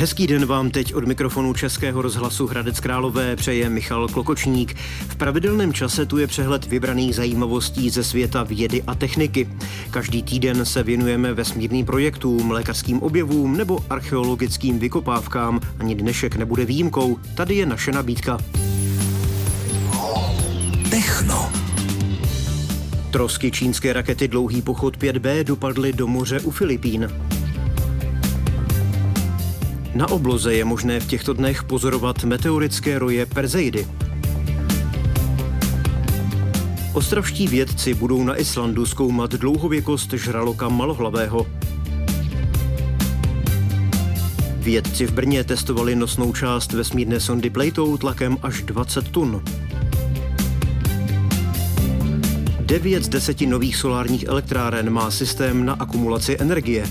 Hezký den vám teď od mikrofonu Českého rozhlasu Hradec Králové přeje Michal Klokočník. V pravidelném čase tu je přehled vybraných zajímavostí ze světa vědy a techniky. Každý týden se věnujeme vesmírným projektům, lékařským objevům nebo archeologickým vykopávkám. Ani dnešek nebude výjimkou. Tady je naše nabídka. Techno. Trosky čínské rakety Dlouhý pochod 5B dopadly do moře u Filipín. Na obloze je možné v těchto dnech pozorovat meteorické roje Perseidy. Ostravští vědci budou na Islandu zkoumat dlouhověkost žraloka malohlavého. Vědci v Brně testovali nosnou část vesmírné sondy Platou tlakem až 20 tun. 9 z 10 nových solárních elektráren má systém na akumulaci energie.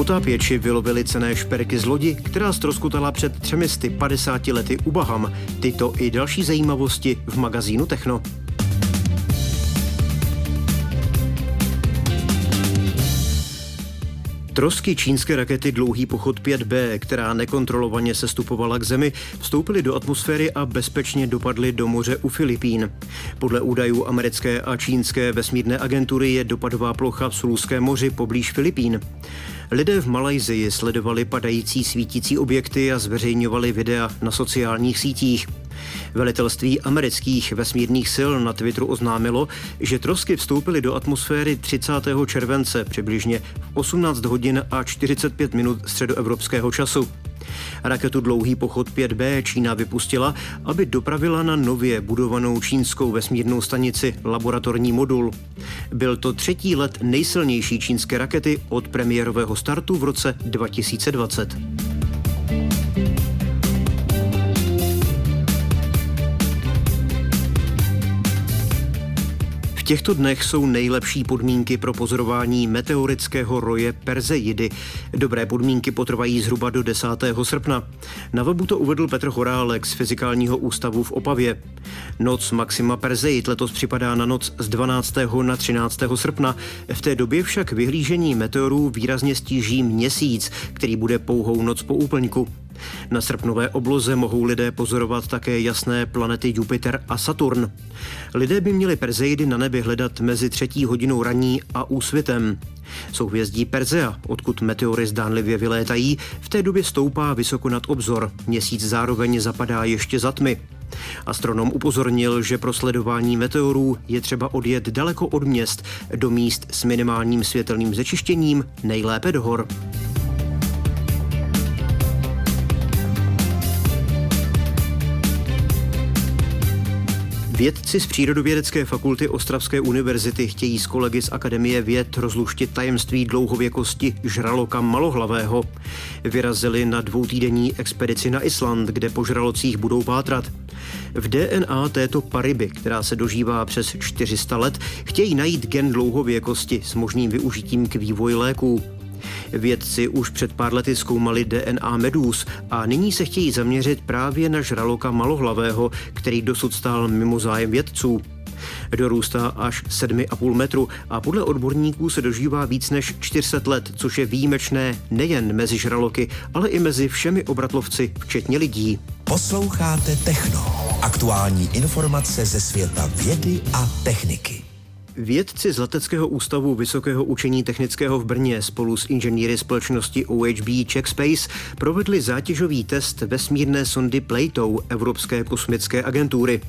Potápěči vylovili cené šperky z lodi, která stroskutala před 350 lety u Baham. Tyto i další zajímavosti v magazínu Techno. Trosky čínské rakety Dlouhý pochod 5B, která nekontrolovaně sestupovala k zemi, vstoupily do atmosféry a bezpečně dopadly do moře u Filipín. Podle údajů americké a čínské vesmírné agentury je dopadová plocha v Sulském moři poblíž Filipín. Lidé v Malajzii sledovali padající svítící objekty a zveřejňovali videa na sociálních sítích. Velitelství amerických vesmírných sil na Twitteru oznámilo, že trosky vstoupily do atmosféry 30. července přibližně v 18 hodin a 45 minut středoevropského času. Raketu Dlouhý pochod 5B Čína vypustila, aby dopravila na nově budovanou čínskou vesmírnou stanici laboratorní modul. Byl to třetí let nejsilnější čínské rakety od premiérového startu v roce 2020. těchto dnech jsou nejlepší podmínky pro pozorování meteorického roje Perseidy. Dobré podmínky potrvají zhruba do 10. srpna. Na webu to uvedl Petr Horálek z Fyzikálního ústavu v Opavě. Noc Maxima Perseid letos připadá na noc z 12. na 13. srpna. V té době však vyhlížení meteorů výrazně stíží měsíc, který bude pouhou noc po úplňku. Na srpnové obloze mohou lidé pozorovat také jasné planety Jupiter a Saturn. Lidé by měli Perseidy na nebi hledat mezi třetí hodinou raní a úsvitem. Souhvězdí Persea, odkud meteory zdánlivě vylétají, v té době stoupá vysoko nad obzor. Měsíc zároveň zapadá ještě za tmy. Astronom upozornil, že pro sledování meteorů je třeba odjet daleko od měst do míst s minimálním světelným zečištěním, nejlépe do hor. Vědci z Přírodovědecké fakulty Ostravské univerzity chtějí s kolegy z Akademie věd rozluštit tajemství dlouhověkosti žraloka malohlavého. Vyrazili na dvoutýdenní expedici na Island, kde po žralocích budou pátrat. V DNA této pariby, která se dožívá přes 400 let, chtějí najít gen dlouhověkosti s možným využitím k vývoji léků. Vědci už před pár lety zkoumali DNA medúz a nyní se chtějí zaměřit právě na žraloka malohlavého, který dosud stál mimo zájem vědců. Dorůstá až 7,5 metru a podle odborníků se dožívá víc než 400 let, což je výjimečné nejen mezi žraloky, ale i mezi všemi obratlovci, včetně lidí. Posloucháte Techno. Aktuální informace ze světa vědy a techniky. Vědci z Leteckého ústavu Vysokého učení technického v Brně spolu s inženýry společnosti OHB Checkspace provedli zátěžový test vesmírné sondy Plato Evropské kosmické agentury.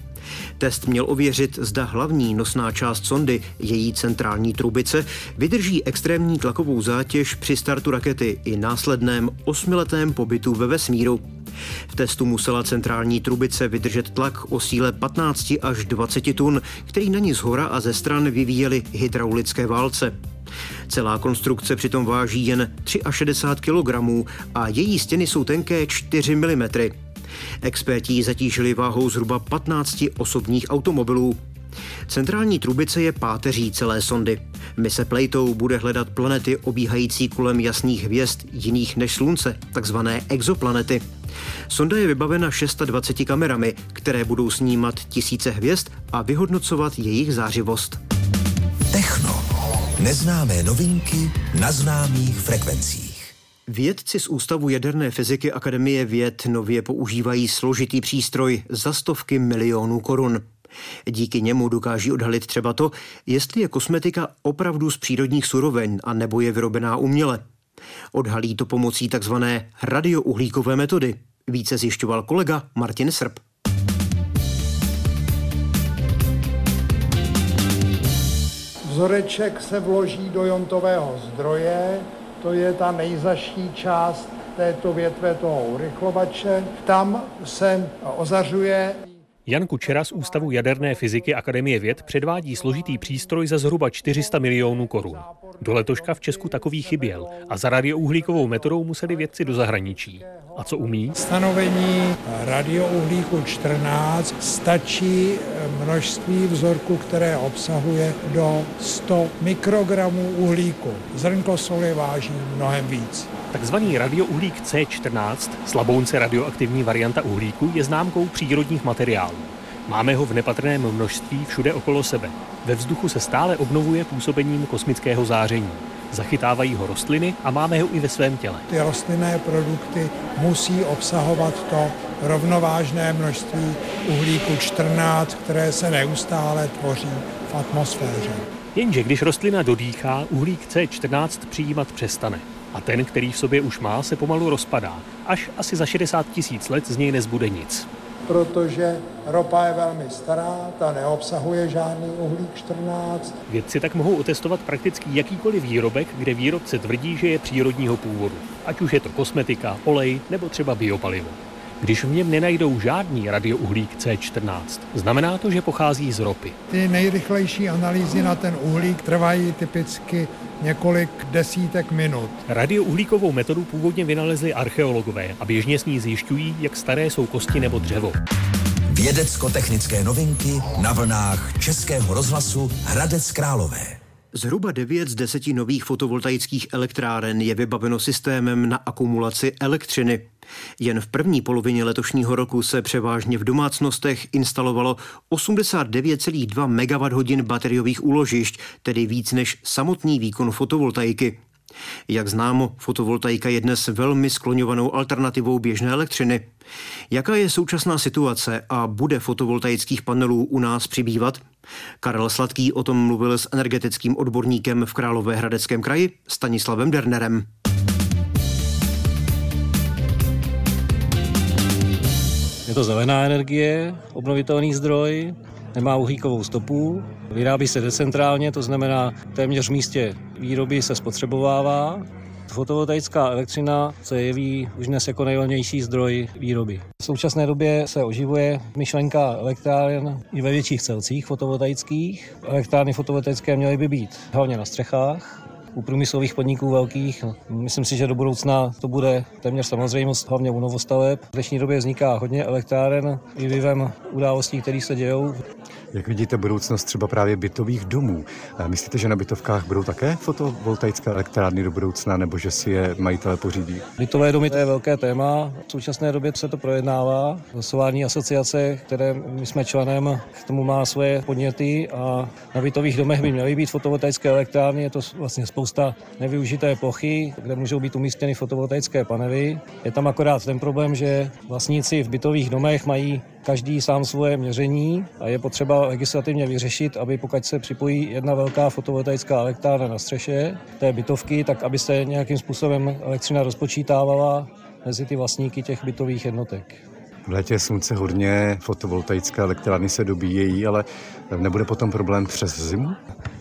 Test měl ověřit, zda hlavní nosná část sondy, její centrální trubice, vydrží extrémní tlakovou zátěž při startu rakety i následném osmiletém pobytu ve vesmíru. V testu musela centrální trubice vydržet tlak o síle 15 až 20 tun, který na ní z hora a ze stran vyvíjely hydraulické válce. Celá konstrukce přitom váží jen 63 kg a její stěny jsou tenké 4 mm. Experti zatížili váhou zhruba 15 osobních automobilů. Centrální trubice je páteří celé sondy. Mise Plato bude hledat planety obíhající kolem jasných hvězd jiných než Slunce, takzvané exoplanety. Sonda je vybavena 620 kamerami, které budou snímat tisíce hvězd a vyhodnocovat jejich zářivost. Techno. Neznámé novinky na známých frekvencích. Vědci z Ústavu jaderné fyziky Akademie věd nově používají složitý přístroj za stovky milionů korun. Díky němu dokáží odhalit třeba to, jestli je kosmetika opravdu z přírodních surovin a nebo je vyrobená uměle. Odhalí to pomocí takzvané radiouhlíkové metody. Více zjišťoval kolega Martin Srb. Vzoreček se vloží do jontového zdroje, to je ta nejzaší část této větve toho urychlovače. Tam se ozařuje Jan Kučera z Ústavu jaderné fyziky Akademie věd předvádí složitý přístroj za zhruba 400 milionů korun. Do letoška v Česku takový chyběl a za radiouhlíkovou metodou museli vědci do zahraničí. A co umí? Stanovení radiouhlíku 14 stačí množství vzorku, které obsahuje do 100 mikrogramů uhlíku. Zrnko soli váží mnohem víc. Takzvaný radiouhlík C14, slabounce radioaktivní varianta uhlíku, je známkou přírodních materiálů. Máme ho v nepatrném množství všude okolo sebe. Ve vzduchu se stále obnovuje působením kosmického záření. Zachytávají ho rostliny a máme ho i ve svém těle. Ty rostlinné produkty musí obsahovat to rovnovážné množství uhlíku 14, které se neustále tvoří v atmosféře. Jenže když rostlina dodýchá, uhlík C14 přijímat přestane. A ten, který v sobě už má, se pomalu rozpadá. Až asi za 60 tisíc let z něj nezbude nic protože ropa je velmi stará, ta neobsahuje žádný uhlík 14. Vědci tak mohou otestovat prakticky jakýkoliv výrobek, kde výrobce tvrdí, že je přírodního původu. Ať už je to kosmetika, olej nebo třeba biopalivo. Když v něm nenajdou žádný radiouhlík C14, znamená to, že pochází z ropy. Ty nejrychlejší analýzy na ten uhlík trvají typicky několik desítek minut. Radiouhlíkovou metodu původně vynalezli archeologové a běžně s ní zjišťují, jak staré jsou kosti nebo dřevo. Vědecko-technické novinky na vlnách Českého rozhlasu Hradec Králové. Zhruba 9 z 10 nových fotovoltaických elektráren je vybaveno systémem na akumulaci elektřiny. Jen v první polovině letošního roku se převážně v domácnostech instalovalo 89,2 MWh bateriových úložišť, tedy víc než samotný výkon fotovoltaiky. Jak známo, fotovoltaika je dnes velmi skloňovanou alternativou běžné elektřiny. Jaká je současná situace a bude fotovoltaických panelů u nás přibývat? Karel Sladký o tom mluvil s energetickým odborníkem v Královéhradeckém kraji Stanislavem Dernerem. Je to zelená energie, obnovitelný zdroj, nemá uhlíkovou stopu, vyrábí se decentrálně, to znamená téměř v místě výroby se spotřebovává. Fotovoltaická elektřina se jeví už dnes jako nejlevnější zdroj výroby. V současné době se oživuje myšlenka elektráren i ve větších celcích fotovoltaických. Elektrárny fotovoltaické měly by být hlavně na střechách, u průmyslových podniků velkých. Myslím si, že do budoucna to bude téměř samozřejmost, hlavně u novostaveb. V dnešní době vzniká hodně elektráren i vlivem událostí, které se dějou. Jak vidíte budoucnost třeba právě bytových domů? Myslíte, že na bytovkách budou také fotovoltaické elektrárny do budoucna, nebo že si je majitele pořídí? Bytové domy to je velké téma. V současné době se to projednává. Solární asociace, které my jsme členem, k tomu má svoje podněty a na bytových domech by měly být fotovoltaické elektrárny. Je to vlastně spousta nevyužité plochy, kde můžou být umístěny fotovoltaické panely. Je tam akorát ten problém, že vlastníci v bytových domech mají každý sám svoje měření a je potřeba legislativně vyřešit, aby pokud se připojí jedna velká fotovoltaická elektrárna na střeše té bytovky, tak aby se nějakým způsobem elektřina rozpočítávala mezi ty vlastníky těch bytových jednotek. V létě slunce hodně, fotovoltaické elektrárny se dobíjejí, ale nebude potom problém přes zimu?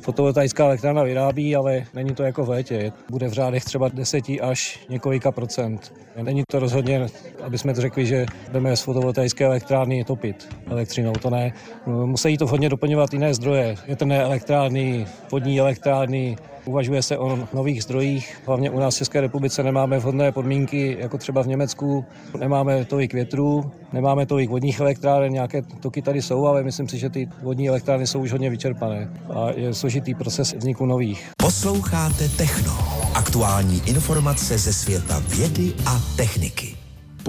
Fotovoltaická elektrárna vyrábí, ale není to jako v létě. Bude v řádech třeba 10 až několika procent. Není to rozhodně, aby jsme to řekli, že jdeme z fotovoltaické elektrárny topit elektřinou, to ne. Musí to hodně doplňovat jiné zdroje, větrné elektrárny, vodní elektrárny, Uvažuje se o nových zdrojích. Hlavně u nás v České republice nemáme vhodné podmínky, jako třeba v Německu. Nemáme tolik větrů, nemáme tolik vodních elektráren, nějaké toky tady jsou, ale myslím si, že ty vodní elektrárny jsou už hodně vyčerpané a je složitý proces vzniku nových. Posloucháte Techno. Aktuální informace ze světa vědy a techniky.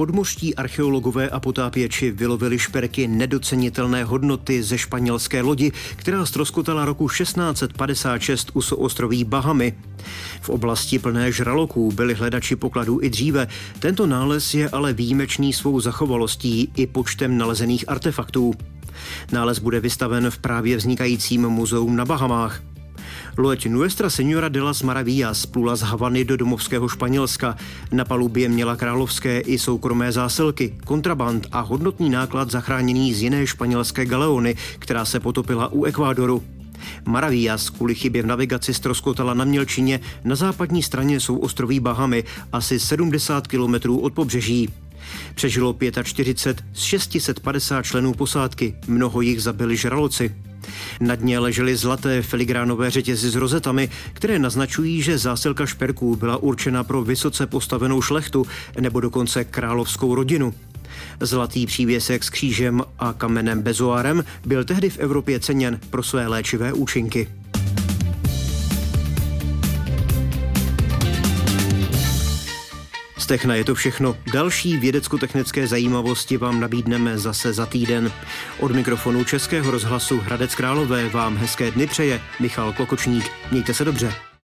Podmoští archeologové a potápěči vylovili šperky nedocenitelné hodnoty ze španělské lodi, která stroskotala roku 1656 u soostroví Bahamy. V oblasti plné žraloků byli hledači pokladů i dříve. Tento nález je ale výjimečný svou zachovalostí i počtem nalezených artefaktů. Nález bude vystaven v právě vznikajícím muzeum na Bahamách. Loď Nuestra Señora de las Maravillas plula z Havany do domovského Španělska. Na palubě měla královské i soukromé zásilky, kontraband a hodnotný náklad zachráněný z jiné španělské galeony, která se potopila u Ekvádoru. Maravillas kvůli chybě v navigaci stroskotala na Mělčině, na západní straně jsou ostroví Bahamy, asi 70 kilometrů od pobřeží. Přežilo 45 z 650 členů posádky, mnoho jich zabili žraloci. Na dně ležely zlaté filigránové řetězy s rozetami, které naznačují, že zásilka šperků byla určena pro vysoce postavenou šlechtu nebo dokonce královskou rodinu. Zlatý přívěsek s křížem a kamenem bezoárem byl tehdy v Evropě ceněn pro své léčivé účinky. Techna je to všechno. Další vědecko-technické zajímavosti vám nabídneme zase za týden. Od mikrofonu Českého rozhlasu Hradec Králové vám hezké dny přeje Michal Klokočník. Mějte se dobře.